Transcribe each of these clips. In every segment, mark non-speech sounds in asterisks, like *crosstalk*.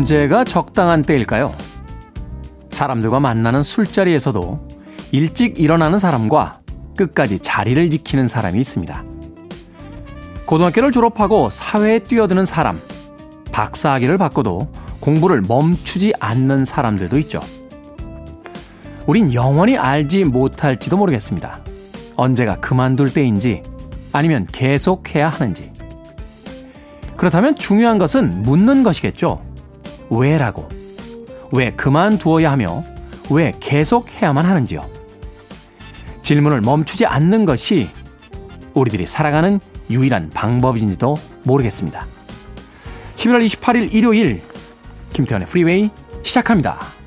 언제가 적당한 때일까요? 사람들과 만나는 술자리에서도 일찍 일어나는 사람과 끝까지 자리를 지키는 사람이 있습니다. 고등학교를 졸업하고 사회에 뛰어드는 사람, 박사학위를 받고도 공부를 멈추지 않는 사람들도 있죠. 우린 영원히 알지 못할지도 모르겠습니다. 언제가 그만둘 때인지 아니면 계속해야 하는지. 그렇다면 중요한 것은 묻는 것이겠죠. 왜라고. 왜 그만두어야 하며 왜 계속 해야만 하는지요. 질문을 멈추지 않는 것이 우리들이 살아가는 유일한 방법인지도 모르겠습니다. 11월 28일 일요일 김태현의 프리웨이 시작합니다.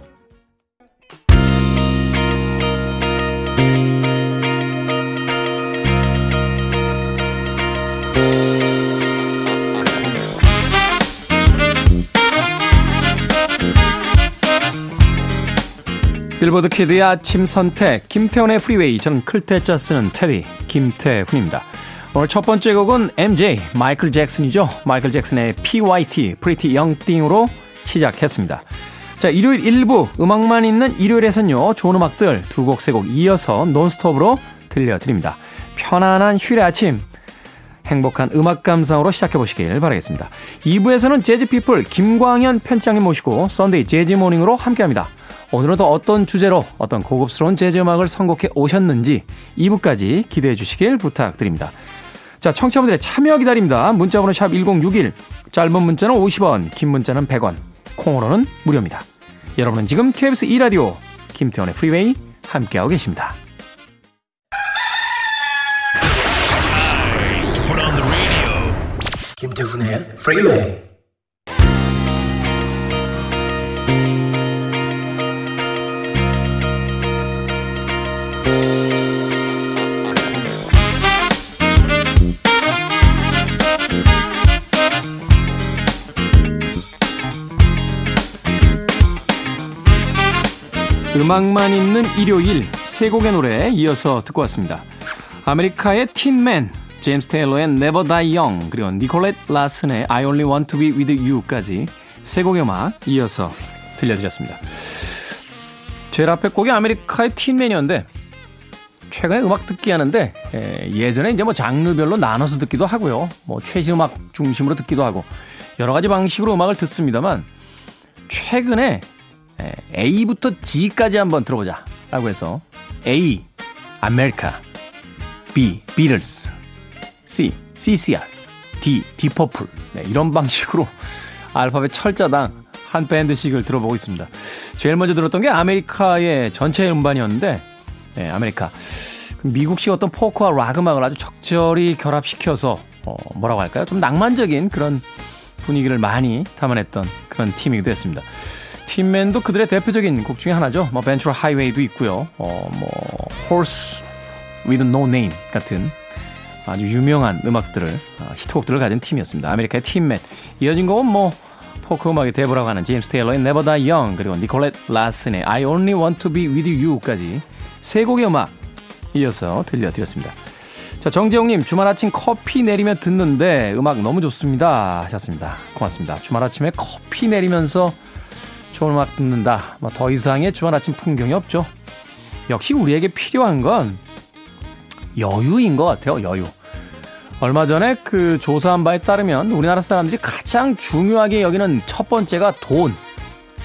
빌보드 kid의 아침 선택 김태훈의 프리웨이 저는 클 태 자 쓰는 테디 김태훈입니다. 오늘 첫 번째 곡은 MJ 마이클 잭슨이죠. 마이클 잭슨의 PYT Young Thing으로 시작했습니다. 자 일요일 1부 음악만 있는 일요일에선요 좋은 음악들 두 곡 세 곡 이어서 논스톱으로 들려드립니다. 편안한 휴일의 아침 행복한 음악 감상으로 시작해 보시길 바라겠습니다. 2부에서는 재즈피플 김광현 편집장님 모시고 Sunday 재즈 morning으로 함께합니다. 오늘은 또 어떤 주제로 어떤 고급스러운 재즈 음악을 선곡해 오셨는지 2부까지 기대해 주시길 부탁드립니다. 자, 청취자분들의 참여 기다립니다. 문자번호 샵 1061, 짧은 문자는 50원, 긴 문자는 100원, 콩으로는 무료입니다. 여러분은 지금 KBS 2라디오 김태훈의 프리웨이 함께하고 계십니다. 김태훈의 프리웨이 음악만 있는 일요일 세 곡의 노래 이어서 듣고 왔습니다. 아메리카의 틴맨, 제임스 테일러의 Never Die Young, 그리고 니콜렛 라슨의 I Only Want to Be With You까지 세 곡의 음악 이어서 들려드렸습니다. 제일 앞에 곡이 아메리카의 틴맨이었는데 최근에 음악 듣기 하는데 예전에 이제 뭐 장르별로 나눠서 듣기도 하고요. 뭐 최신 음악 중심으로 듣기도 하고 여러 가지 방식으로 음악을 듣습니다만 최근에 예, A부터 G까지 한번 들어보자. 라고 해서 A, 아메리카, B, 비틀스, C, CCR, D, 딥 퍼플. 네, 이런 방식으로 알파벳 철자당 한 밴드씩을 들어보고 있습니다. 제일 먼저 들었던 게 아메리카의 전체 음반이었는데, 네, 아메리카. 미국식 어떤 포크와 락 음악을 아주 적절히 결합시켜서, 어, 뭐라고 할까요? 좀 낭만적인 그런 분위기를 많이 담아냈던 그런 팀이기도 했습니다. Tin Man도 그들의 대표적인 곡 중에 하나죠. 뭐 Ventura Highway도 있고요. 어, 뭐 Horse with 같은 아주 유명한 음악들을 어, 히트곡들을 가진 팀이었습니다. 아메리카의 Tin Man. 이어진 곡은 뭐 포크 음악의 대부라고 하는 제임스 테일러의 Never Die Young 그리고 니콜렛 라슨의 I Only Want to Be With You까지 세 곡의 음악 이어서 들려드렸습니다. 자, 정재용님, 주말 아침 커피 내리며 듣는데 음악 너무 좋습니다. 하셨습니다. 고맙습니다. 주말 아침에 커피 내리면서 좋은 음악 듣는다. 뭐 더 이상의 주말 아침 풍경이 없죠. 역시 우리에게 필요한 건 여유인 것 같아요. 여유. 얼마 전에 그 조사한 바에 따르면 우리나라 사람들이 가장 중요하게 여기는 첫 번째가 돈,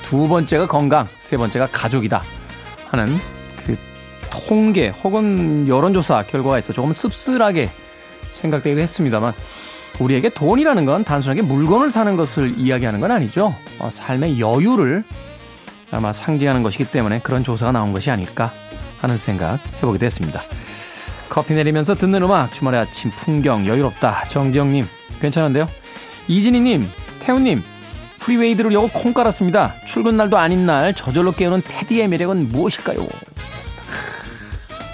두 번째가 건강, 세 번째가 가족이다 하는 그 통계 혹은 여론조사 결과가 있어 조금 씁쓸하게 생각되기도 했습니다만 우리에게 돈이라는 건 단순하게 물건을 사는 것을 이야기하는 건 아니죠. 어, 삶의 여유를 아마 상징하는 것이기 때문에 그런 조사가 나온 것이 아닐까 하는 생각 해보게 됐습니다. 커피 내리면서 듣는 음악, 주말의 아침 풍경, 여유롭다. 정지영님, 괜찮은데요? 이진희님, 태훈님, Freeway 들으려고 콩 깔았습니다. 출근 날도 아닌 날 저절로 깨우는 테디의 매력은 무엇일까요?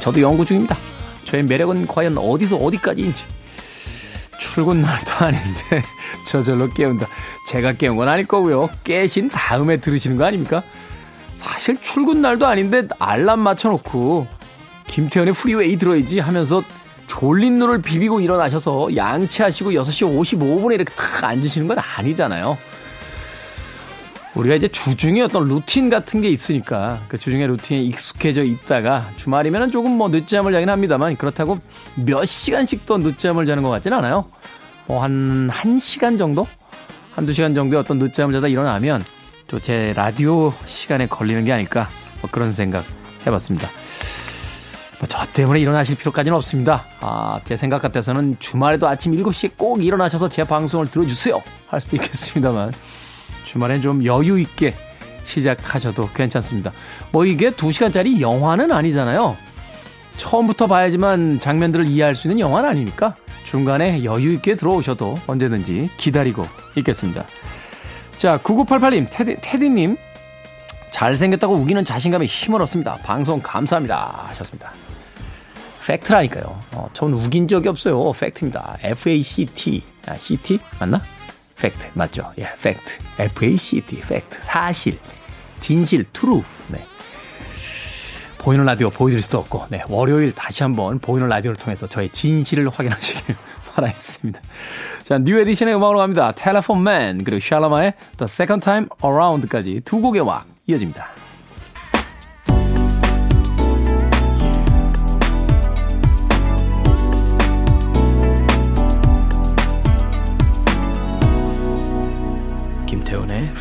저도 연구 중입니다. 저의 매력은 과연 어디서 어디까지인지. 출근 날도 *laughs* 아닌데 저절로 깨운다. 제가 깨운 건 아닐 거고요. 깨신 다음에 들으시는 거 아닙니까? 사실 출근 날도 아닌데 알람 맞춰놓고 김태훈의 Freeway 들어야지 하면서 졸린 눈을 비비고 일어나셔서 양치하시고 6시 55분에 이렇게 탁 앉으시는 건 아니잖아요. 우리가 이제 주중에 어떤 루틴 같은 게 있으니까 그 주중에 루틴에 익숙해져 있다가 주말이면 조금 뭐 늦잠을 자긴 합니다만 그렇다고 몇 시간씩 더 늦잠을 자는 것 같지는 않아요. 뭐 한, 한 시간 정도? 한두 시간 정도의 어떤 늦잠을 자다 일어나면 또 제 라디오 시간에 걸리는 게 아닐까 뭐 그런 생각 해봤습니다. 뭐 저 때문에 일어나실 필요까지는 없습니다. 아, 제 생각 같아서는 주말에도 아침 7시에 꼭 일어나셔서 제 방송을 들어주세요. 할 수도 있겠습니다만. 주말엔 좀 여유 있게 시작하셔도 괜찮습니다. 뭐 이게 2시간짜리 영화는 아니잖아요. 처음부터 봐야지만 장면들을 이해할 수 있는 영화는 아니니까 중간에 여유 있게 들어오셔도 언제든지 기다리고 있겠습니다. 자, 9988님, 테디, 테디님. 잘생겼다고 우기는 자신감에 힘을 얻습니다. 방송 감사합니다. 하셨습니다. 팩트라니까요. 어, 전 우긴 적이 없어요. 팩트입니다. F-A-C-T. 아, C-T? 맞나? 팩트. 맞죠? 예, 팩트. F-A-C-T. 팩트. 사실. 진실. True. 네. 보이는 라디오 보여드릴 수도 없고, 네. 월요일 다시 한번 보이는 라디오를 통해서 저의 진실을 확인하시길 *laughs* 바라겠습니다. 자, 뉴 에디션의 음악으로 갑니다. Telephone Man, 그리고 샬라마의 The Second Time Around까지 두 곡의 음악 이어집니다.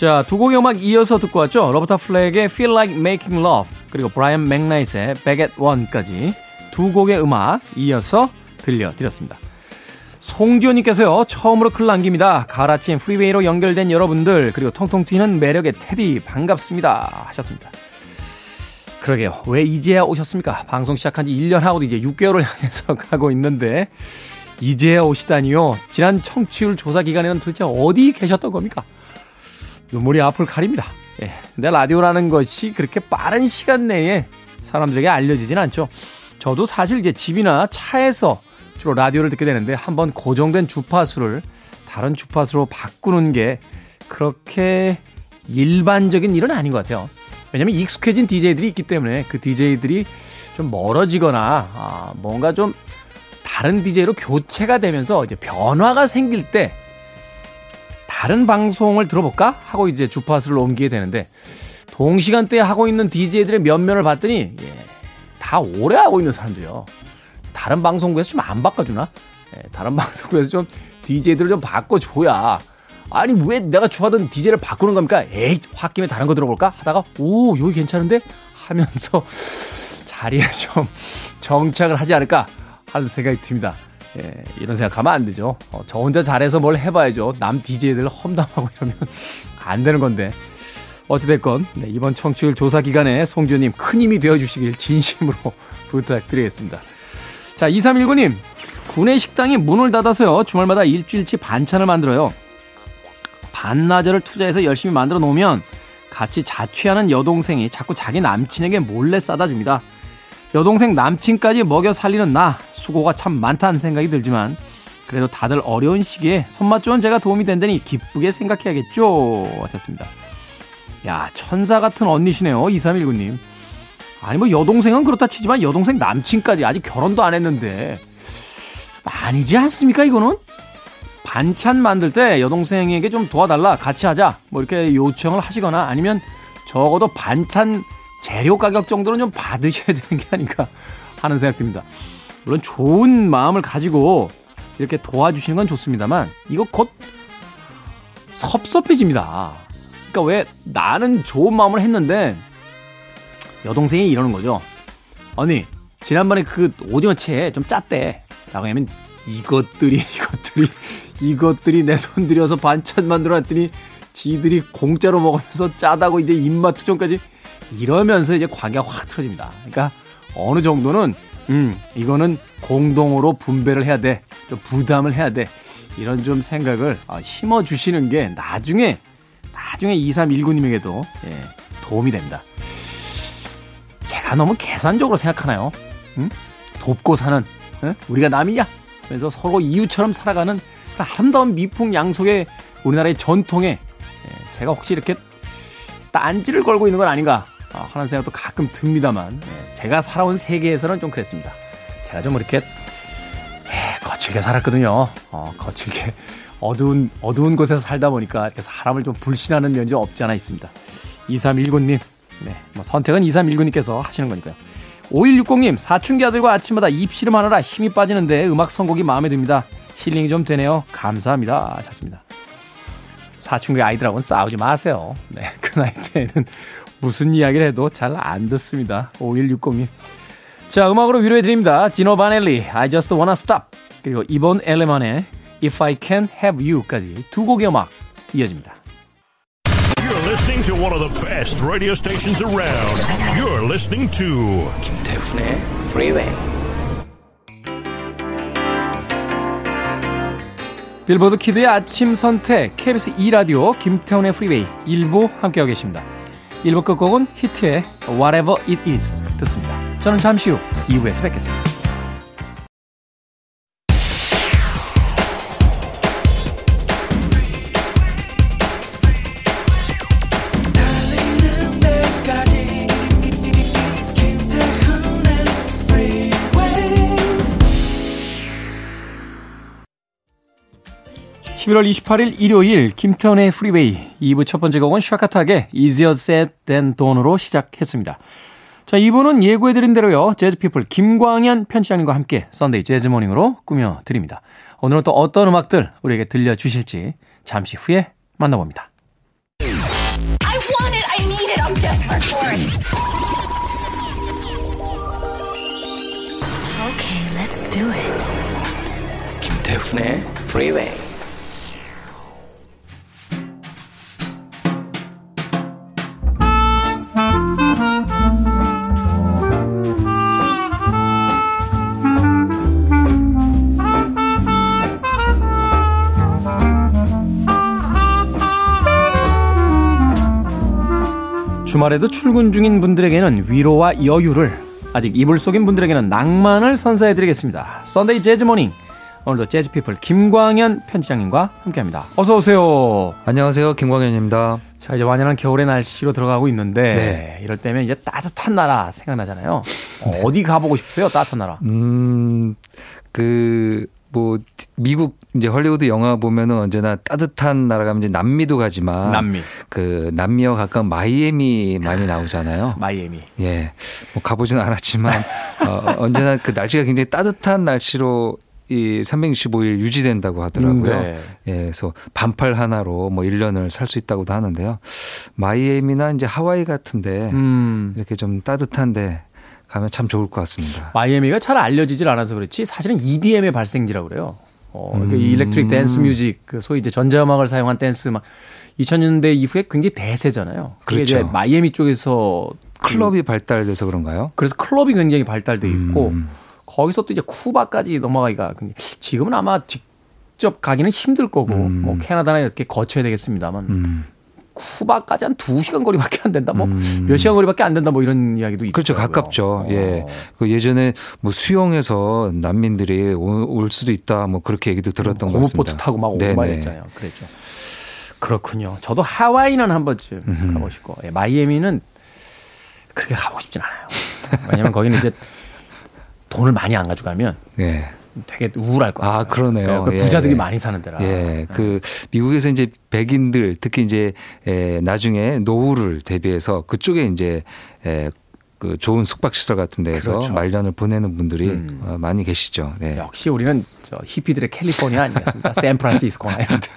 자, 두 곡의 음악 이어서 듣고 왔죠. 로버타 플렉의 Feel Like Making Love 그리고 브라이언 맥나이트의 Back at One까지 두 곡의 음악 이어서 들려드렸습니다. 송지호님께서요. 처음으로 글 남깁니다. 아침 Freeway로 연결된 여러분들 그리고 통통 튀는 매력의 테디 반갑습니다 하셨습니다. 그러게요. 왜 이제야 오셨습니까? 방송 시작한 지 1년 하고도 이제 6개월을 향해서 *laughs* 가고 있는데, 이제야 오시다니요. 지난 청취율 조사 기간에는 도대체 어디 계셨던 겁니까? 눈물이 앞을 가립니다. 예. 근데 라디오라는 것이 그렇게 빠른 시간 내에 사람들에게 알려지진 않죠. 저도 사실 이제 집이나 차에서 주로 라디오를 듣게 되는데 한번 고정된 주파수를 다른 주파수로 바꾸는 게 그렇게 일반적인 일은 아닌 것 같아요. 왜냐면 익숙해진 DJ들이 있기 때문에 그 DJ들이 좀 멀어지거나 아, 뭔가 좀 다른 DJ로 교체가 되면서 이제 변화가 생길 때 다른 방송을 들어볼까 하고 이제 주파수를 옮기게 되는데 동시간대에 하고 있는 DJ들의 면면을 봤더니 예, 다 오래 하고 있는 사람들이요. 다른 방송국에서 좀 안 바꿔주나? 예, 다른 *laughs* 방송국에서 좀 DJ들을 좀 바꿔줘야 아니 왜 내가 좋아하던 DJ를 바꾸는 겁니까? 에이 홧김에 다른 거 들어볼까? 하다가 오 여기 괜찮은데? 하면서 *laughs* 자리에 좀 정착을 하지 않을까 하는 생각이 듭니다. 예, 이런 생각하면 안 되죠. 어, 저 혼자 잘해서 뭘 해봐야죠. 남 DJ들 험담하고 이러면 *laughs* 안 되는 건데. 어찌됐건 네, 이번 청취율 조사 기간에 송주님 큰 힘이 되어주시길 진심으로 *laughs* 부탁드리겠습니다. 자 2319님 구내 식당이 문을 닫아서요 주말마다 일주일치 반찬을 만들어요. 반나절을 투자해서 열심히 만들어 놓으면 같이 자취하는 여동생이 자꾸 자기 남친에게 몰래 싸다 줍니다. 여동생 남친까지 먹여 살리는 나 수고가 참 많다는 생각이 들지만 그래도 다들 어려운 시기에 손맛 좋은 제가 도움이 된다니 기쁘게 생각해야겠죠 하셨습니다. 야 천사 같은 언니시네요 2319님. 아니 뭐 여동생은 그렇다 치지만 여동생 남친까지 아직 결혼도 안 했는데 좀 아니지 않습니까 이거는? 반찬 만들 때 여동생에게 좀 도와달라 같이 하자 뭐 이렇게 요청을 하시거나 아니면 적어도 반찬 재료 가격 정도는 좀 받으셔야 되는 게 아닌가 하는 생각 듭니다. 물론 좋은 마음을 가지고 이렇게 도와주시는 건 좋습니다만 이거 곧 섭섭해집니다. 그러니까 왜 나는 좋은 마음을 했는데 여동생이 이러는 거죠. 언니 지난번에 그 오징어채 좀 짰대. 라고 하면 이것들이 이것들이 이것들이 내 돈 들여서 반찬 만들어 놨더니 지들이 공짜로 먹으면서 짜다고 이제 입맛 투정까지 이러면서 이제 관계가 확 틀어집니다. 그러니까 어느 정도는 음 이거는 공동으로 분배를 해야 돼. 좀 부담을 해야 돼. 이런 좀 생각을 어, 심어 주시는 게 나중에 나중에 2319님에게도 예, 도움이 됩니다. 다 너무 계산적으로 생각하나요? 응? 돕고 사는 응? 우리가 남이냐? 그래서 서로 이웃처럼 살아가는 아름다운 미풍양속의 우리나라의 전통에 예, 제가 혹시 이렇게 딴지를 걸고 있는 건 아닌가 아, 하는 생각도 가끔 듭니다만 예, 제가 살아온 세계에서는 좀 그랬습니다. 제가 좀 이렇게 예, 거칠게 살았거든요. 어, 거칠게 어두운 어두운 곳에서 살다 보니까 사람을 좀 불신하는 면이 없지 않아 있습니다. 2319님, 네, 뭐 선택은 2319님께서 하시는 거니까요. 5160님, 사춘기 아들과 아침마다 입씨름 하느라 힘이 빠지는데 음악 선곡이 마음에 듭니다. 힐링이 좀 되네요. 감사합니다. 하셨습니다. 사춘기 아이들하고는 싸우지 마세요. 네, 그 나이 때에는 무슨 이야기를 해도 잘 안 듣습니다. 5160님. 자, 음악으로 위로해드립니다. 지노 바넬리, I just wanna stop. 그리고 이번 엘레만의 If I Can Have You까지 두 곡의 음악 이어집니다. You're listening to one of the best radio stations around. You're listening to 김태훈의 Freeway. 빌보드 키드의 아침 선택 KBS 2라디오 김태훈의 Freeway 1부 함께하고 계십니다. 1부 끝곡은 히트의 Whatever It Is 듣습니다. 저는 잠시 후 2부에서 뵙겠습니다. (11월 28일) 일요일 김태훈의 Freeway 2부 첫 번째 곡은 샤카타의 Easier Said Than Done으로 시작했습니다. 자, 2부는 예고해드린 대로요. 재즈피플 김광현 편집장님과 함께 Sunday 재즈 Morning으로 꾸며드립니다. 오늘은 또 어떤 음악들 우리에게 들려주실지 잠시 후에 만나봅니다. I want it. I need it. I'm desperate for it. Okay, let's do it. 김태훈의 프리웨이 주말에도 출근 중인 분들에게는 위로와 여유를, 아직 이불 속인 분들에게는 낭만을 선사해드리겠습니다. Sunday 재즈 Morning. 오늘도 재즈피플 김광현 편집장님과 함께합니다. 어서 오세요. 안녕하세요. 김광현입니다. 자 이제 완연한 겨울의 날씨로 들어가고 있는데 네. 이럴 때면 이제 따뜻한 나라 생각나잖아요. 어, 디 가보고 싶으세요? 따뜻한 나라. 음, 그, 뭐, 미국 이제 헐리우드 영화 보면은 언제나 따뜻한 나라 가면 이제 남미도 가지만. 남미, 그 남미와 가까운 마이애미 많이 나오잖아요. *laughs* 마이애미. 예. 뭐 가보진 않았지만, *laughs* 어, 언제나 그 날씨가 굉장히 따뜻한 날씨로 이 365일 유지된다고 하더라고요. 네. 예, 그래서 반팔 하나로 뭐 1년을 살 수 있다고도 하는데요. 마이애미나 이제 하와이 같은데 음, 이렇게 좀 따뜻한데 가면 참 좋을 것 같습니다. 마이애미가 잘 알려지질 않아서 그렇지 사실은 EDM의 발생지라고 그래요. 어, 그 음. electric dance music, 그 소위 이제 전자음악을 사용한 댄스 막 2000년대 이후에 굉장히 대세잖아요. 그게 그렇죠. 이제 마이애미 쪽에서 클럽이 발달돼서 그런가요? 그래서 클럽이 굉장히 발달돼 있고 음. 거기서 또 이제 쿠바까지 넘어가기가 지금은 아마 직접 가기는 힘들 거고 음. 뭐 캐나다나 이렇게 거쳐야 되겠습니다만 음. 쿠바까지 한 두시간 거리밖에 안 된다. 뭐몇 음. 시간 거리밖에 안 된다. 뭐 이런 이야기도 있고. 그렇죠. 가깝죠. 예. 그 예전에 뭐 수영해서 난민들이 오- 올 수도 있다. 뭐 그렇게 얘기도 들었던 것 같습니다. 고무보트 타고 막 오고. 막 이랬잖아요. 그랬죠. 그렇군요. 저도 하와이는 한 번쯤 가고 싶고 예, 마이애미는 그렇게 가고 싶진 않아요. 왜냐면 거기는 이제 돈을 많이 안 가져가면 예. 되게 우울할 것 같아요. 아, 그러네요. 그 예. 부자들이 많이 사는 데라. 예, 그 미국에서 이제 백인들 특히 이제 에, 나중에 노후를 대비해서 그쪽에 이제 에, 그 좋은 숙박시설 같은 데에서 그렇죠. 말년을 보내는 분들이 음. 어, 많이 계시죠. 네. 역시 우리는 저 히피들의 캘리포니아 아니겠습니까? 샌프란시스코나 이런 데.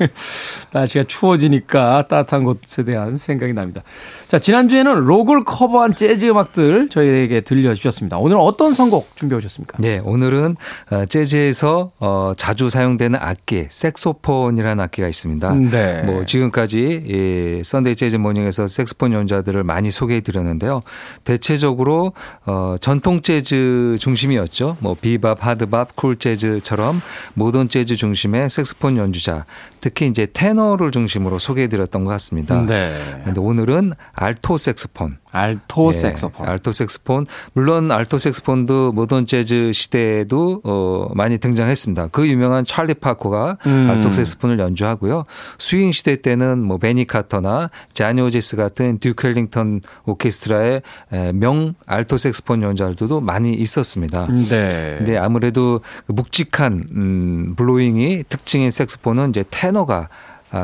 *laughs* 날씨가 추워지니까 따뜻한 곳에 대한 생각이 납니다. 자, 지난주에는 록을 커버한 재즈 음악들 저희에게 들려주셨습니다. 오늘 어떤 선곡 준비해 오셨습니까? 네, 오늘은 어, 재즈에서 어, 자주 사용되는 악기, 색소폰이라는 악기가 있습니다. 네. 뭐 지금까지 이 Sunday 재즈 Morning에서 색소폰 연주자들을 많이 소개해 드렸는데요. 대체적으로 어 전통 재즈 중심이었죠. 뭐 비밥, 하드밥, 쿨 재즈처럼 모던 재즈 중심의 색소폰 연주자, 특히 이제 테너를 중심으로 소개해 드렸던 것 같습니다. 네. 근데 오늘은 알토 색소폰. 알토 예, 색소폰. 알토 색소폰. 물론 알토 색소폰도 모던 재즈 시대에도 어 많이 등장했습니다. 그 유명한 찰리 파커가 음. 알토 색소폰을 연주하고요. 스윙 시대 때는 뭐 베니 카터나 자니 호지스 같은 듀크 엘링턴 오케스트라의 에, 명 알토 색소폰 연주자들도 많이 있었습니다. 네. 근데 아무래도 그 묵직한 음 블로잉이 특징인 색소폰은 이제 테너가 아,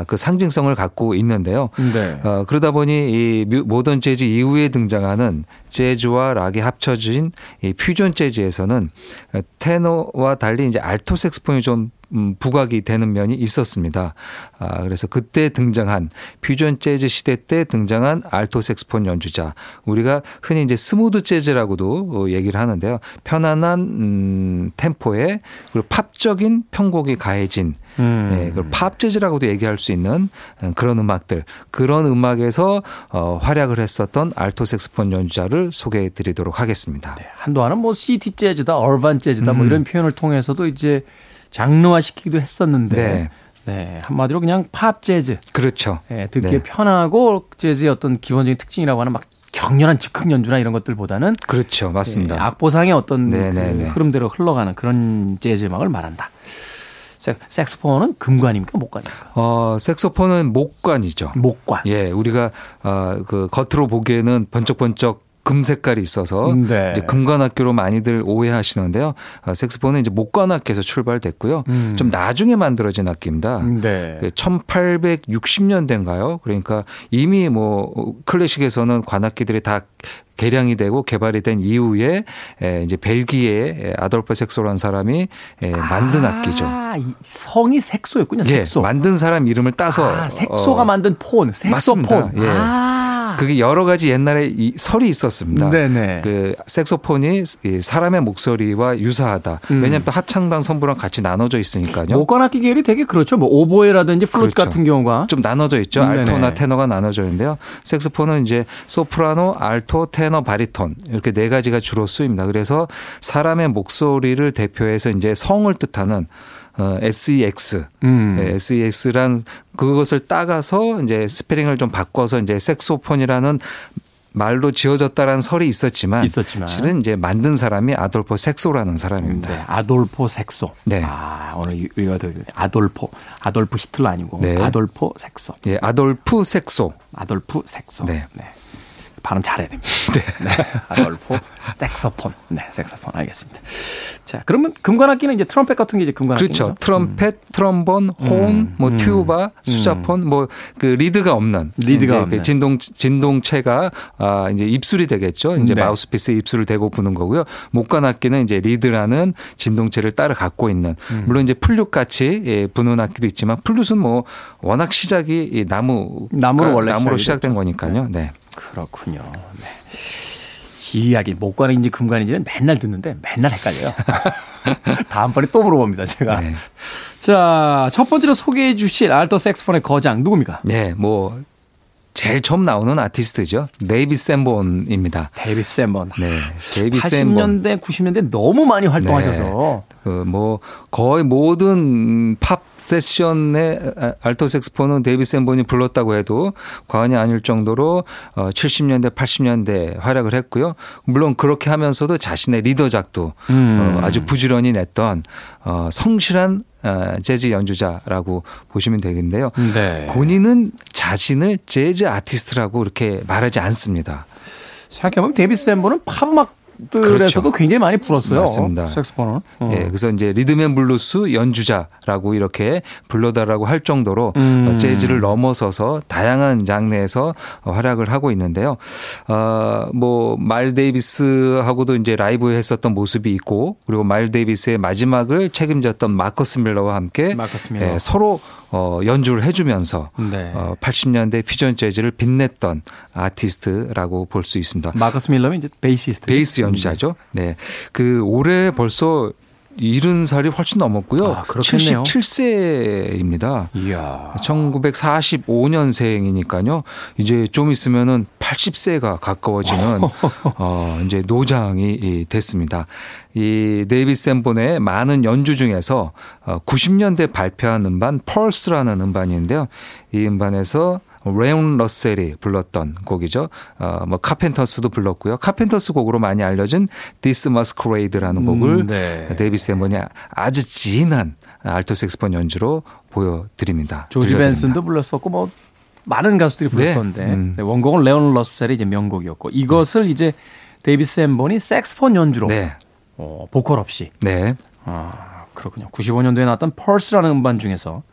그 상징성을 갖고 있는데요. 네. 어, 그러다 보니 이 뮤- 모던 재즈 이후에 등장하는 재즈와 락이 합쳐진 이 퓨전 재즈에서는 어, 테너와 달리 이제 알토 색스폰이 좀 음, 부각이 되는 면이 있었습니다. 아, 그래서 그때 등장한 퓨전 재즈 시대 때 등장한 알토 색소폰 연주자 우리가 흔히 이제 smooth 재즈라고도 어, 얘기를 하는데요. 편안한 음, 템포에 그리고 팝적인 편곡이 가해진 음. 예, 그걸 팝 재즈라고도 얘기할 수 있는 어, 그런 음악들 그런 음악에서 어, 활약을 했었던 알토 색소폰 연주자를 소개해 드리도록 하겠습니다. 한동안은 뭐 city 재즈다, urban 재즈다 뭐 음. 이런 표현을 통해서도 이제 장르화 시키기도 했었는데 네. 네. 한마디로 그냥 팝 재즈. 그렇죠. 예, 듣기 네. 편하고 재즈의 어떤 기본적인 특징이라고 하는 막 격렬한 즉흥 연주나 이런 것들보다는 그렇죠. 맞습니다. 예, 악보상의 어떤 네, 네, 그 네. 흐름대로 흘러가는 그런 재즈 음악을 말한다. 색- 색소폰은 금관입니까 목관입니까? 어, 색소폰은 목관이죠. 목관. 예, 우리가 어, 그 겉으로 보기에는 번쩍번쩍 금 색깔이 있어서 네. 이제 금관악기로 많이들 오해하시는데요. 어, 색소폰은 이제 목관악기에서 출발됐고요. 음. 좀 나중에 만들어진 악기입니다. 네. 그 1860년대인가요? 그러니까 이미 뭐 클래식에서는 관악기들이 다 개량이 되고 개발이 된 이후에 에, 이제 벨기에 아돌프 색소라는 사람이 에, 만든 악기죠. 아, 이 성이 색소였군요. 예, 색소. 만든 사람 이름을 따서 아, 색소가 어, 만든 폰, 색소폰. 맞습니다. 예. 아. 그게 여러 가지 옛날에 이 설이 있었습니다. 네네. 그 색소폰이 이 사람의 목소리와 유사하다. 음. 왜냐하면 또 합창단 선부랑 같이 나눠져 있으니까요. 목관악기 계열이 되게 그렇죠. 뭐 오보에라든지 플룻 그렇죠. 같은 경우가 좀 나눠져 있죠. 네네. 알토나 테너가 나눠져 있는데요. 색소폰은 이제 소프라노, 알토, 테너, 바리톤 이렇게 네 가지가 주로 쓰입니다. 그래서 사람의 목소리를 대표해서 이제 성을 뜻하는 어, SEX, 음. 네, SEX란 그것을 따가서 이제 스페링을 좀 바꿔서 이제 색소폰이라는 말로 지어졌다라는 설이 있었지만, 있었지만. 실은 이제 만든 사람이 아돌포 색소라는 사람입니다. 네, 아돌포 색소. 네. 아, 오늘 이- 이거 아돌포. 아돌프 히틀러 아니고 네. 아돌포 색소. 예, 아돌프 색소. 아돌프 색소. 네. 발음 잘해야 됩니다. *laughs* 네. 아돌포 색소폰. 네, 색소폰 알겠습니다. 자, 그러면 금관악기는 이제 트럼펫 같은 게 이제 금관악기죠. 그렇죠. 트럼펫, 트럼본, 혼, 뭐 튜바, 수자폰, 뭐그 리드가 없는 리드가 이제 없는. 그 진동 진동체가 아 이제 입술이 되겠죠. 이제 네. 마우스피스에 입술을 대고 부는 거고요. 목관 악기는 이제 리드라는 진동체를 따로 갖고 있는 음. 물론 이제 플룻 같이 예, 부는 악기도 있지만 플룻은 뭐 워낙 시작이 이 나무 나무로 원래 나무로 시작된. 거니까요. 네. 그렇군요. 네. 이 이야기 목관인지 금관인지는 맨날 듣는데 맨날 헷갈려요. *laughs* 다음번에 또 물어봅니다, 제가. 네. 자, 첫 번째로 소개해 주실 알토 색소폰의 거장 누굽니까? 네, 뭐 제일 처음 나오는 아티스트죠. 데이비 샌본입니다. 데이비 샌번. 네, 데이비 샌본. 80년대, 90년대 너무 많이 활동하셔서 그뭐 거의 모든 팝 세션의 알토 색스폰은 데이비드 샌본이 불었다고 해도 과언이 아닐 정도로 어 70년대, 80년대 활약을 했고요. 물론 그렇게 하면서도 자신의 리더작도 음. 어 아주 부지런히 냈던 어 성실한 어 재즈 연주자라고 보시면 되겠는데요. 네. 본인은 자신을 재즈 아티스트라고 이렇게 말하지 않습니다. 생각해보면 데이비드 샌본은 팝음악 들에서도 그렇죠. 굉장히 많이 불었어요. 맞습니다. 색스폰은. 어. 예, 그래서 이제 리듬앤 블루스 연주자라고 이렇게 불러달라고 할 정도로 음. 어, 재즈를 넘어서서 다양한 장르에서 어, 활약을 하고 있는데요. 어, 뭐 마일스 데이비스하고도 이제 라이브 했었던 모습이 있고 그리고 마일스 데이비스의 마지막을 책임졌던 마커스 밀러와 함께 마커스 밀러. 예, 서로 어, 연주를 해주면서 네. 어, 80년대 퓨전 재즈를 빛냈던 아티스트라고 볼 수 있습니다. 마커스 밀러는 이제 베이시스트. 베이스 연주자죠. 네. 그 올해 벌써 70살이 훨씬 넘었고요. 아, 그렇겠네요. 77세입니다. 이야. 1945년생이니까요. 이제 좀 있으면은 80세가 가까워지는 *laughs* 어 이제 노장이 이 됐습니다. 이 데이비드 샌본의 많은 연주 중에서 어 90년대 발표한 음반 Pearls라는 음반인데요. 이 음반에서 레온 러셀이 불렀던 곡이죠. 어, 뭐 카펜터스도 불렀고요. 카펜터스 곡으로 많이 알려진 This Masquerade라는 곡을 음, 네. 데이비드 샌본이 아주 진한 알토 색스폰 연주로 보여드립니다. 조지 벤슨도 불렀었고 뭐 많은 가수들이 불렀었는데 네. 음. 네, 원곡은 레온 러셀의 이제 명곡이었고 이것을 이제 데이비드 샌본이 색스폰 연주로 네. 어, 보컬 없이 네. 아, 그렇군요. 95년도에 나왔던 Pearls라는 음반 중에서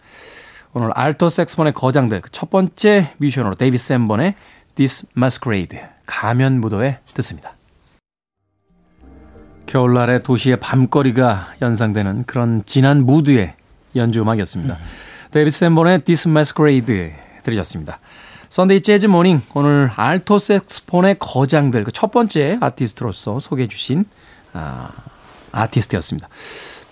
오늘 알토 색스폰의 거장들 그 첫 번째 뮤지션으로 데이비드 샌본의 This Masquerade 가면 무도회 듣습니다. 겨울날의 도시의 밤거리가 연상되는 그런 진한 무드의 연주 음악이었습니다. 데이비드 샌본의 This Masquerade 들으셨습니다. Sunday Jazz Morning 오늘 알토 색스폰의 거장들 그 첫 번째 아티스트로서 소개해 주신 아, 아티스트였습니다.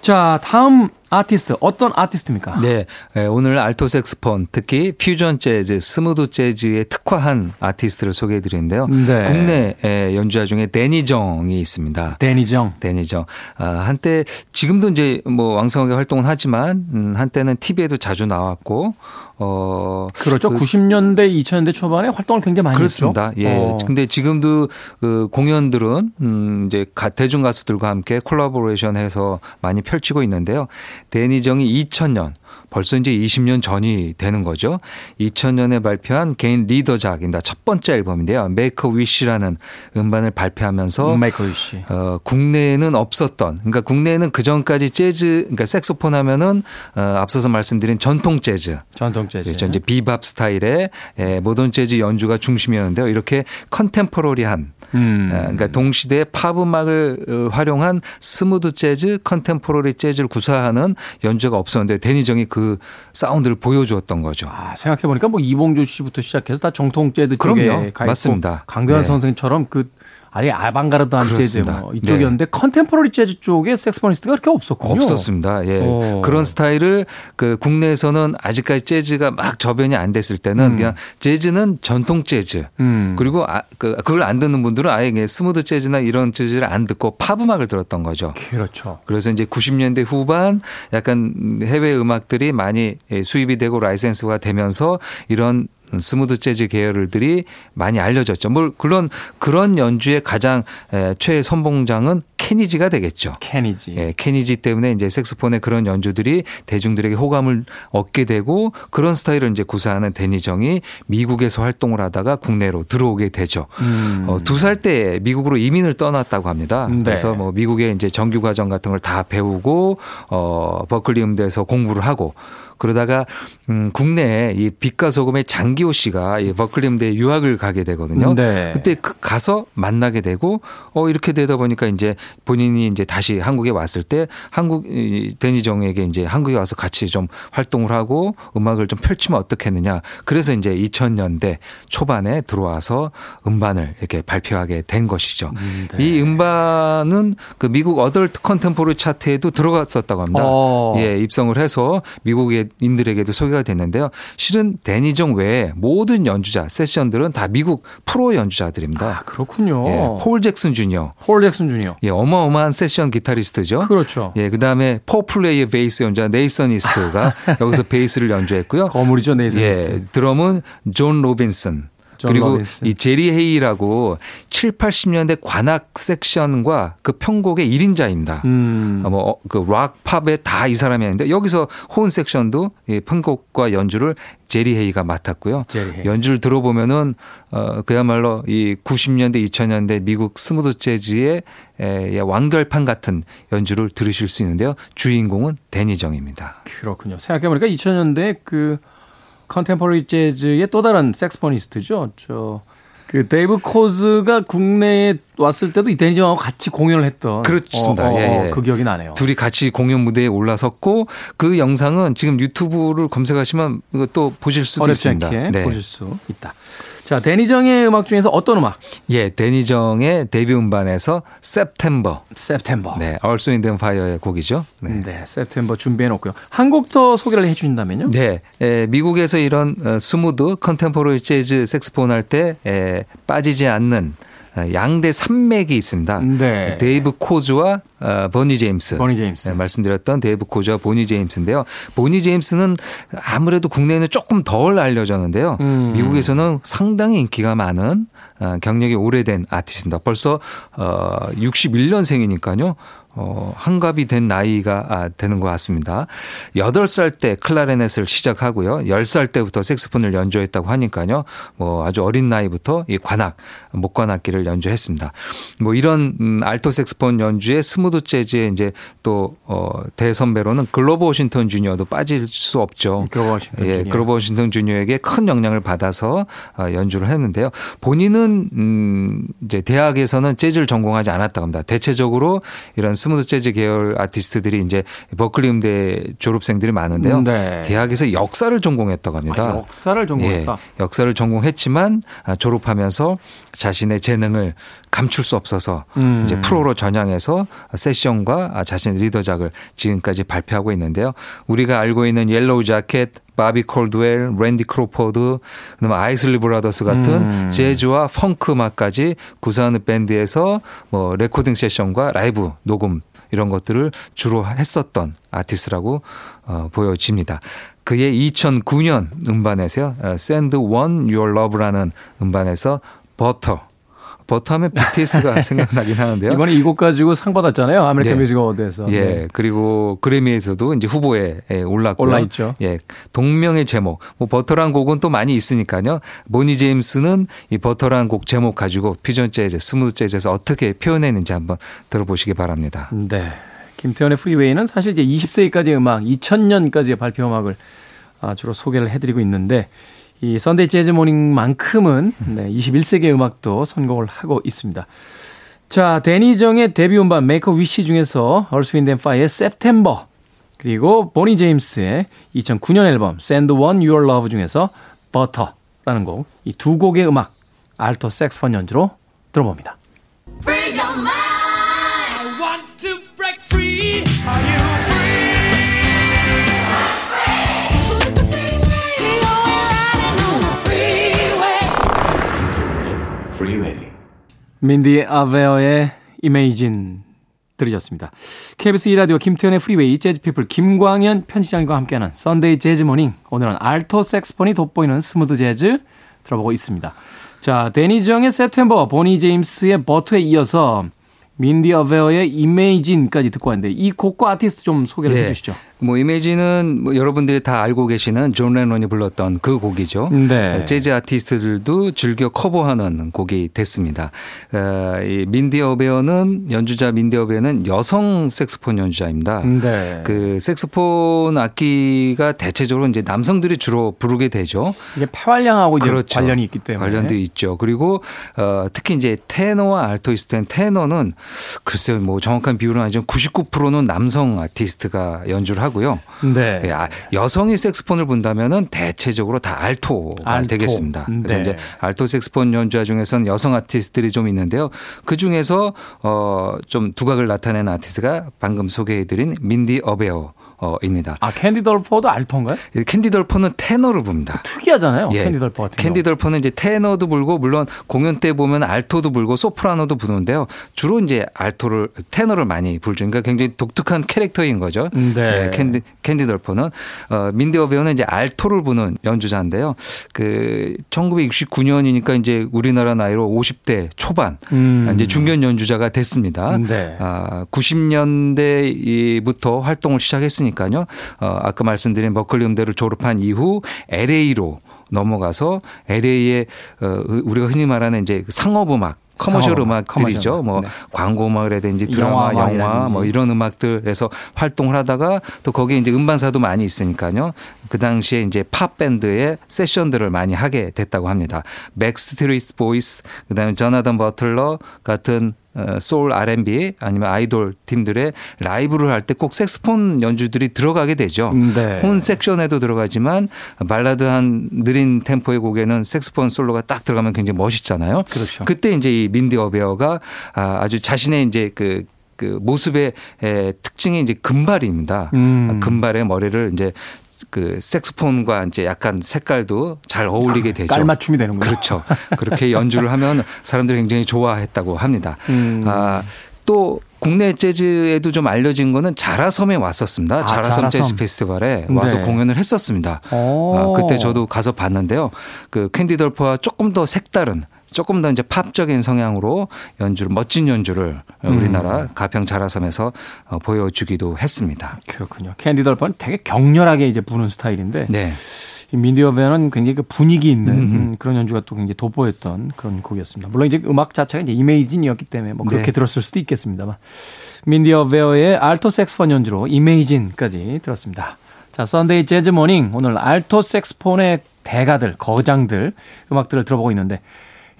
자, 다음 아티스트 어떤 아티스트입니까? 네, 에, 오늘 알토 색스폰 특히 퓨전 재즈, smooth 재즈에 특화한 아티스트를 소개해 드리는데요. 네. 국내 에, 연주자 중에 데니정이 있습니다. 데니정. 데니정. 아, 한때 지금도 이제 뭐 왕성하게 활동은 하지만 음, 한때는 TV에도 자주 나왔고 어 그렇죠. 그- 90년대, 2000년대 초반에 활동을 굉장히 많이 그렇습니다. 했죠. 예. 어. 근데 지금도 그 공연들은 음 이제 가- 대중 가수들과 함께 collaboration해서 많이 펼치고 있는데요. 데니정이 2000년 벌써 이제 20년 전이 되는 거죠. 2000년에 발표한 개인 리더작입니다. 첫 번째 앨범인데요. Make a Wish라는 음반을 발표하면서 Make a Wish. 어, 국내에는 없었던, 그러니까 국내에는 그 전까지 재즈, 그러니까 색소폰 하면은 어, 앞서서 말씀드린 전통 재즈, 전통 재즈. 그렇죠. 이제 비밥 스타일의 에, 모던 재즈 연주가 중심이었는데요. 이렇게 contemporary한 음. 에, 그러니까 동시대 팝 음악을 어, 활용한 smooth 재즈, contemporary 재즈를 구사하는 연주가 없었는데 데니정이 그 사운드를 보여주었던 거죠. 아, 생각해 보니까 뭐 이봉조 씨부터 시작해서 다 정통 재즈 그럼요. 쪽에 가 있고 맞습니다. 강태환 네. 선생처럼 그 아예 아방가르드 한 재즈 그렇습니다. 뭐 이쪽이었는데 contemporary 재즈 쪽에 saxophonist가 그렇게 없었군요. 없었습니다. 예. 어. 그런 스타일을 그 국내에서는 아직까지 재즈가 막 저변이 안 됐을 때는 음. 그냥 재즈는 전통 재즈. 음. 그리고 아, 그, 그걸 안 듣는 분들은 아예 그냥 smooth 재즈나 이런 재즈를 안 듣고 팝 음악을 들었던 거죠. 그렇죠. 그래서 이제 90년대 후반 약간 해외 음악들이 많이 예, 수입이 되고 라이센스가 되면서 이런 smooth 재즈 계열들이 많이 알려졌죠. 물론 그런 연주의 가장 에, 최애 선봉장은 케니지가 되겠죠. 케니지. 예, 케니지 때문에 이제 색소폰의 그런 연주들이 대중들에게 호감을 얻게 되고 그런 스타일을 이제 구사하는 데니정이 미국에서 활동을 하다가 국내로 들어오게 되죠. 음. 어, 두살 때 미국으로 이민을 떠났다고 합니다. 네. 그래서 뭐 미국에 이제 정규 과정 같은 걸 다 배우고 어 버클리 음대에서 공부를 하고 그러다가 음 국내에 이 빛과 소금의 장기호 씨가 이 버클리 음대에 유학을 가게 되거든요. 네. 그때 그 가서 만나게 되고 어 이렇게 되다 보니까 이제 본인이 이제 다시 한국에 왔을 때 한국 이 데니정에게 이제 한국에 와서 같이 좀 활동을 하고 음악을 좀 펼치면 어떻겠느냐. 그래서 이제 2000년대 초반에 들어와서 음반을 이렇게 발표하게 된 것이죠. 네. 이 음반은 그 미국 adult contemporary 차트에도 들어갔었다고 합니다. 어. 예, 입성을 해서 미국인들에게도 소개가 됐는데요. 실은 데니정 외에 모든 연주자 세션들은 다 미국 프로 연주자들입니다. 아, 그렇군요. 예, 폴 잭슨 주니어. 폴 잭슨 주니어. 예, 어마어마한 세션 기타리스트죠. 그렇죠. 예, 그다음에 포플레이의 베이스 연주자 네이선 이스트가 *laughs* 여기서 베이스를 연주했고요. 거물이죠, 네이선 이스트. 예, 드럼은 존 로빈슨. 존 그리고. 이 제리 헤이라고 7, 80년대 관악 섹션과 그 편곡의 1인자입니다. 음. 어, 뭐, 그, 락, 팝에 다 이 사람이 했는데 여기서 horn section도 이 편곡과 연주를 제리 헤이가 맡았고요. 제리 헤이. 연주를 들어보면은, 어, 그야말로 이 90년대, 2000년대 미국 smooth 재즈의 에, 완결판 같은 연주를 들으실 수 있는데요. 주인공은 데니정입니다. 그렇군요. 생각해보니까 2000년대 그 contemporary 재즈의 또 다른 saxophonist죠. 저, 그 데이브 코즈가 국내에 왔을 때도 이 데니정하고 같이 공연을 했던. 그렇습니다. 어, 어, 예, 예. 그 기억이 나네요. 둘이 같이 공연 무대에 올라섰고 그 영상은 지금 유튜브를 검색하시면 또 보실 수도 있습니다. 네. 보실 수 있다. 자, 데니정의 음악 중에서 어떤 음악? 예, 데니정의 데뷔 음반에서 September. September. 네, Earth, Wind and Fire의 곡이죠. 네. 네, September 준비해 놓고요. 한 곡 더 소개를 해 주신다면요? 네, 에, 미국에서 이런 어, smooth contemporary 재즈 색스폰 할 때 빠지지 않는 어, 양대 산맥이 있습니다. 네. 데이브 코즈와 어, 보니 제임스. 보니 제임스. 네, 말씀드렸던 데이브 코즈 보니 제임스인데요. 보니 제임스는 아무래도 국내에는 조금 덜 알려졌는데요. 음. 미국에서는 상당히 인기가 많은 어, 경력이 오래된 아티스트입니다. 벌써 어 61년생이니까요. 어, 환갑이 된 나이가 아, 되는 것 같습니다. 8살 때 클라리넷을 시작하고요. 10살 때부터 색스폰을 연주했다고 하니까요. 뭐 아주 어린 나이부터 이 관악, 목관악기를 연주했습니다. 뭐 이런 음, 알토 색스폰 연주의 smooth 재즈에 이제 또 어, 대선배로는 그로버 워싱턴 주니어도 빠질 수 없죠. 그로버 워싱턴 예, 주니어. 그로버 워싱턴 주니어에게 큰 영향을 받아서 어, 연주를 했는데요. 본인은 음 이제 대학에서는 재즈를 전공하지 않았다고 합니다. 대체적으로 이런 smooth 재즈 계열 아티스트들이 이제 버클리 음대 졸업생들이 많은데요. 네. 대학에서 역사를 전공했다고 합니다. 아, 역사를 전공했다. 예, 역사를 전공했지만 아, 졸업하면서 자신의 재능을 감출 수 없어서 음. 이제 프로로 전향해서 세션과 아, 자신의 리더작을 지금까지 발표하고 있는데요. 우리가 알고 있는 옐로우 자켓, 바비 콜드웰, 랜디 크로포드, 그다음에 아이슬리 브라더스 같은 음. 재즈와 펑크 음악까지 구사하는 밴드에서 뭐 레코딩 세션과 라이브 녹음 이런 것들을 주로 했었던 아티스트라고 어, 보여집니다. 그의 2009년 음반에서요. 어, Send One Your Love라는 음반에서 버터 버터하면 BTS가 *laughs* 생각나긴 하는데요. 이번에 이 곡 가지고 상 받았잖아요. American 네. Music Award에서. 예, 네. 그리고 그래미에서도 이제 후보에 예, 올랐고요. 올라 있죠. 예, 동명의 제목. 뭐 버터란 곡은 또 많이 있으니까요. 보니 제임스는 이 버터란 곡 제목 가지고 퓨전 재즈, smooth 재즈에서 어떻게 표현했는지 한번 들어보시기 바랍니다. 네. 김태현의 프리웨이는 사실 이제 20세기까지의 음악, 2000년까지의 발표 음악을 아, 주로 소개를 해드리고 있는데 이 Sunday Jazz Morning만큼은 네, 21세기의 음악도 선곡을 하고 있습니다. 자, 데니정의 데뷔 음반 Make a Wish 중에서 Earth, Wind and Fire의 September 그리고 보니 제임스의 2009년 앨범 Send One Your Love 중에서 Butter라는 곡 이 두 곡의 음악 알토 색스폰 연주로 들어봅니다. 민디 아베어의 Imagine 들으셨습니다. KBS 2라디오 김태현의 프리웨이 재즈피플 김광현 편집장님과 함께하는 Sunday Jazz Morning 오늘은 알토 색스폰이 돋보이는 smooth 재즈 들어보고 있습니다. 자 데니정의 September 보니 제임스의 버터에 이어서 민디 어베어의 Imagine까지 듣고 왔는데 이 곡과 아티스트 좀 소개를 네. 해주시죠. 뭐 Imagine은 뭐 여러분들이 다 알고 계시는 존 레논이 불렀던 그 곡이죠. 네. 재즈 아티스트들도 즐겨 커버하는 곡이 됐습니다. 어, 이 민디 어베어는 연주자 민디 어베어는 여성 색스폰 연주자입니다. 네. 그 색스폰 악기가 대체적으로 이제 남성들이 주로 부르게 되죠. 이게 폐활량하고 그렇죠. 관련이 있기 때문에 관련도 있죠. 그리고 어, 특히 이제 테너와 알토이스트는 테너는 글쎄요, 뭐 정확한 비율은 아니지만 99%는 남성 아티스트가 연주를 하고 요. 네. 예, 아, 여성이 색스폰을 분다면은 대체적으로 다 알토가 알토. 되겠습니다. 그래서 네. 이제 알토 색스폰 연주자 중에서는 여성 아티스트들이 좀 있는데요. 그 중에서 어좀 두각을 나타내는 아티스트가 방금 소개해드린 민디 어베어. 어입니다. 아 캔디 덜퍼도 알토인가요? 캔디 덜퍼는 테너를 붑니다. 특이하잖아요. 예. 캔디 덜퍼 같은 캔디. 덜퍼는 이제 테너도 불고 물론 공연 때 보면 알토도 불고 소프라노도 부는데요. 주로 이제 알토를 테너를 많이 불죠. 그러니까 굉장히 독특한 캐릭터인 거죠. 네. 예, 캔디 캔디 덜퍼는 어 민디 어베어는 이제 알토를 부는 연주자인데요. 그 1969년이니까 이제 우리나라 나이로 50대 초반 음. 이제 중견 연주자가 됐습니다. 네. 아, 90년대부터 활동을 시작했으니까 요. 어, 아까 말씀드린 버클리 음대를 졸업한 이후 LA로 넘어가서 LA의 어, 우리가 흔히 말하는 이제 상업 음악 커머셜 음악, 음악들이죠. 뭐 네. 광고 음악이라든지 드라마, 영화 영화. 뭐 이런 음악들에서 활동을 하다가 또 거기에 이제 음반사도 많이 있으니까요. 그 당시에 이제 팝 밴드의 세션들을 많이 하게 됐다고 합니다. 백스트리트 보이스, 그다음에 저나단 버틀러 같은 어, 소울 R&B 아니면 아이돌 팀들의 라이브를 할 때 꼭 색스폰 연주들이 들어가게 되죠. 네. horn section에도 들어가지만 발라드한 느린 템포의 곡에는 색스폰 솔로가 딱 들어가면 굉장히 멋있잖아요. 그렇죠. 그때 이제 이 민디 어베어가 아, 아주 자신의 이제 그, 그 모습의 에, 특징이 이제 금발입니다. 음. 금발의 머리를 이제 그 색소폰과 이제 약간 색깔도 잘 어울리게 되죠. 깔맞춤이 되는군요. 그렇죠. 그렇게 연주를 하면 사람들이 굉장히 좋아했다고 합니다. 음. 아, 또 국내 재즈에도 좀 알려진 거는 자라섬에 왔었습니다. 아, 자라섬, 자라섬. 재즈 페스티벌에 와서 네. 공연을 했었습니다. 오. 아, 그때 저도 가서 봤는데요. 그 캔디 덜프와 조금 더 색다른 조금 더 이제 팝적인 성향으로 연주를 멋진 연주를 음. 우리나라 가평 자라섬에서 어, 보여주기도 했습니다. 그렇군요. 캔디 덜퍼는 되게 격렬하게 이제 부는 스타일인데 네. 이 민디 어베어는 굉장히 그 분위기 있는 음, 그런 연주가 또 굉장히 돋보였던 그런 곡이었습니다. 물론 이제 음악 자체가 이제 Imagine이었기 때문에 뭐 그렇게 네. 들었을 수도 있겠습니다만 민디 어베어의 알토 색스폰 연주로 Imagine까지 들었습니다. 자, Sunday Jazz Morning 오늘 알토 색스폰의 대가들, 거장들 음악들을 들어보고 있는데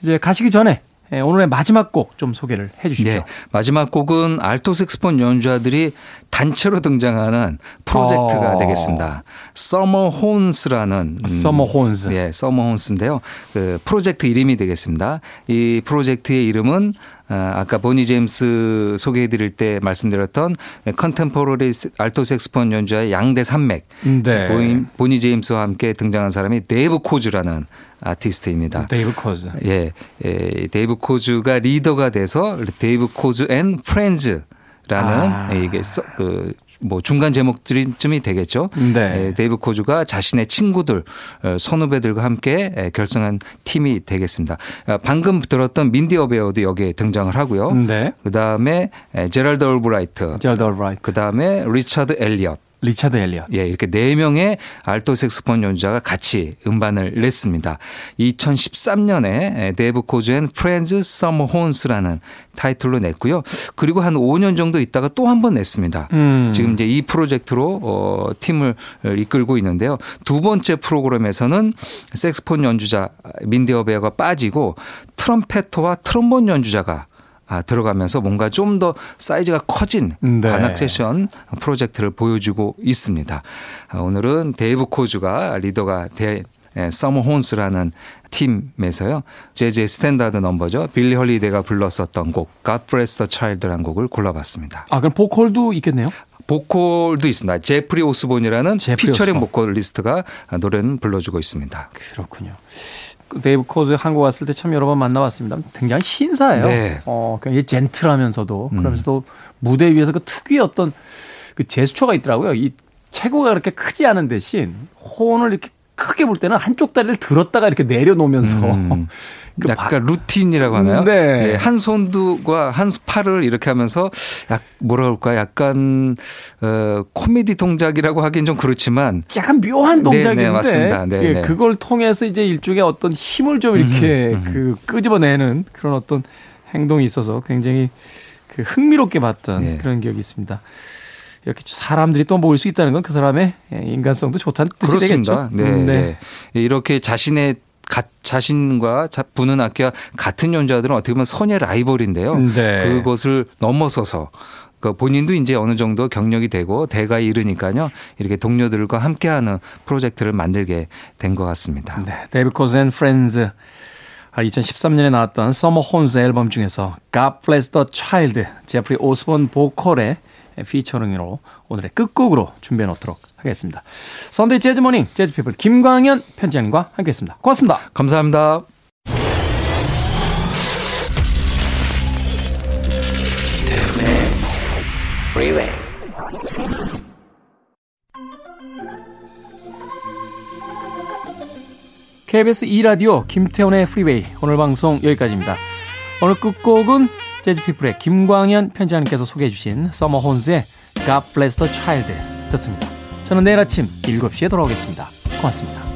이제 가시기 전에 예, 오늘의 마지막 곡 좀 소개를 해 주십시오. 네. 마지막 곡은 알토 색스폰 연주자들이 단체로 등장하는 프로젝트가 어. 되겠습니다. Summer Horns라는 음, Summer Horns. 예, Summer Horns인데요. 그 프로젝트 이름이 되겠습니다. 이 프로젝트의 이름은 아, 아까 보니 제임스 소개해 드릴 때 말씀드렸던 contemporary 알토 색스폰 연주자의 양대 산맥. 네. 보니, 보니 제임스와 함께 등장한 사람이 데이브 코즈라는 아티스트입니다. 데이브 코즈. 예, 예, 데이브 코즈가 리더가 돼서 Dave Koz and Friends라는 아. 예, 이게 써- 그, 뭐 중간 제목쯤이 되겠죠. 네. 예, 데이브 코즈가 자신의 친구들, 어, 선후배들과 함께 예, 결성한 팀이 되겠습니다. 아, 방금 들었던 민디 어베어도 여기에 등장을 하고요. 네. 그 다음에 제랄드 얼브라이트, 제랄드 얼브라이트. 그 다음에 리차드 엘리엇. 리차드 엘리엇. 예, 이렇게 네 명의 알토 색스폰 연주자가 같이 음반을 냈습니다. 2013년에 데이브 코즈 and Friends Summer Horns라는 타이틀로 냈고요. 그리고 한 5년 정도 있다가 또 한 번 냈습니다. 음. 지금 이제 이 프로젝트로 어, 팀을 이끌고 있는데요. 두 번째 프로그램에서는 색스폰 연주자 민디 어베어가 빠지고 트럼페터와 트럼본 연주자가 아, 들어가면서 뭔가 좀 더 사이즈가 커진 네. 관악 세션 프로젝트를 보여주고 있습니다. 아, 오늘은 데이브 코즈가 리더가 돼 예, Summer Horns라는 팀에서요. 재즈의 스탠다드 넘버죠. 빌리 헐리데이가 불렀었던 곡 God Bless the Child라는 곡을 골라봤습니다. 아, 그럼 보컬도 있겠네요? 보컬도 있습니다. 제프리 오스본이라는 제프리 피처링 오스본. 보컬리스트가 노래는 불러주고 있습니다. 그렇군요. 그 데이브 코즈 한국 왔을 때 참 여러 번 만나봤습니다. 굉장히 신사예요. 네. 어, 굉장히 젠틀하면서도 그러면서도 무대 위에서 그 특유의 어떤 그 제스처가 있더라고요. 이 체구가 그렇게 크지 않은 대신 혼을 이렇게 크게 불 때는 한쪽 다리를 들었다가 이렇게 내려놓으면서 음. *laughs* 그 약간 루틴이라고 하나요? 네. 예, 한 손과 한 팔을 이렇게 하면서 약 뭐라 그럴까 약간 어 코미디 동작이라고 하긴 좀 그렇지만 약간 묘한 네, 동작인데 네, 맞습니다. 네, 예, 네. 그걸 통해서 이제 일종의 어떤 힘을 좀 이렇게 그 끄집어내는 그런 어떤 행동이 있어서 굉장히 그 흥미롭게 봤던 네. 그런 기억이 있습니다. 이렇게 사람들이 또 모일 수 있다는 건 그 사람의 인간성도 좋다는 뜻이 그렇습니다. 되겠죠. 네, 음, 네. 이렇게 자신의 가, 자신과 자, 부는 악기와 같은 연주자들은 어떻게 보면 선의 라이벌인데요. 네. 그것을 넘어서서 그 본인도 이제 어느 정도 경력이 되고 대가에 이르니까요. 이렇게 동료들과 함께하는 프로젝트를 만들게 된 것 같습니다. 네, 데이브 코즈 and Friends 2013년에 나왔던 Summer Horns 앨범 중에서 God Bless the Child 제프리 오스본 보컬의 피처링으로 오늘의 끝곡으로 준비해 놓도록 하겠습니다. 선데이 재즈 모닝 재즈 피플 김광현 편집장님과 함께했습니다. 고맙습니다. 감사합니다. KBS 2라디오 김태훈의 프리웨이 오늘 방송 여기까지입니다. 오늘 끝곡은 재즈피플의 김광현 편집장님께서 소개해 주신 Summer Horns의 God Bless the Child 듣습니다. 저는 내일 아침 7시에 돌아오겠습니다. 고맙습니다.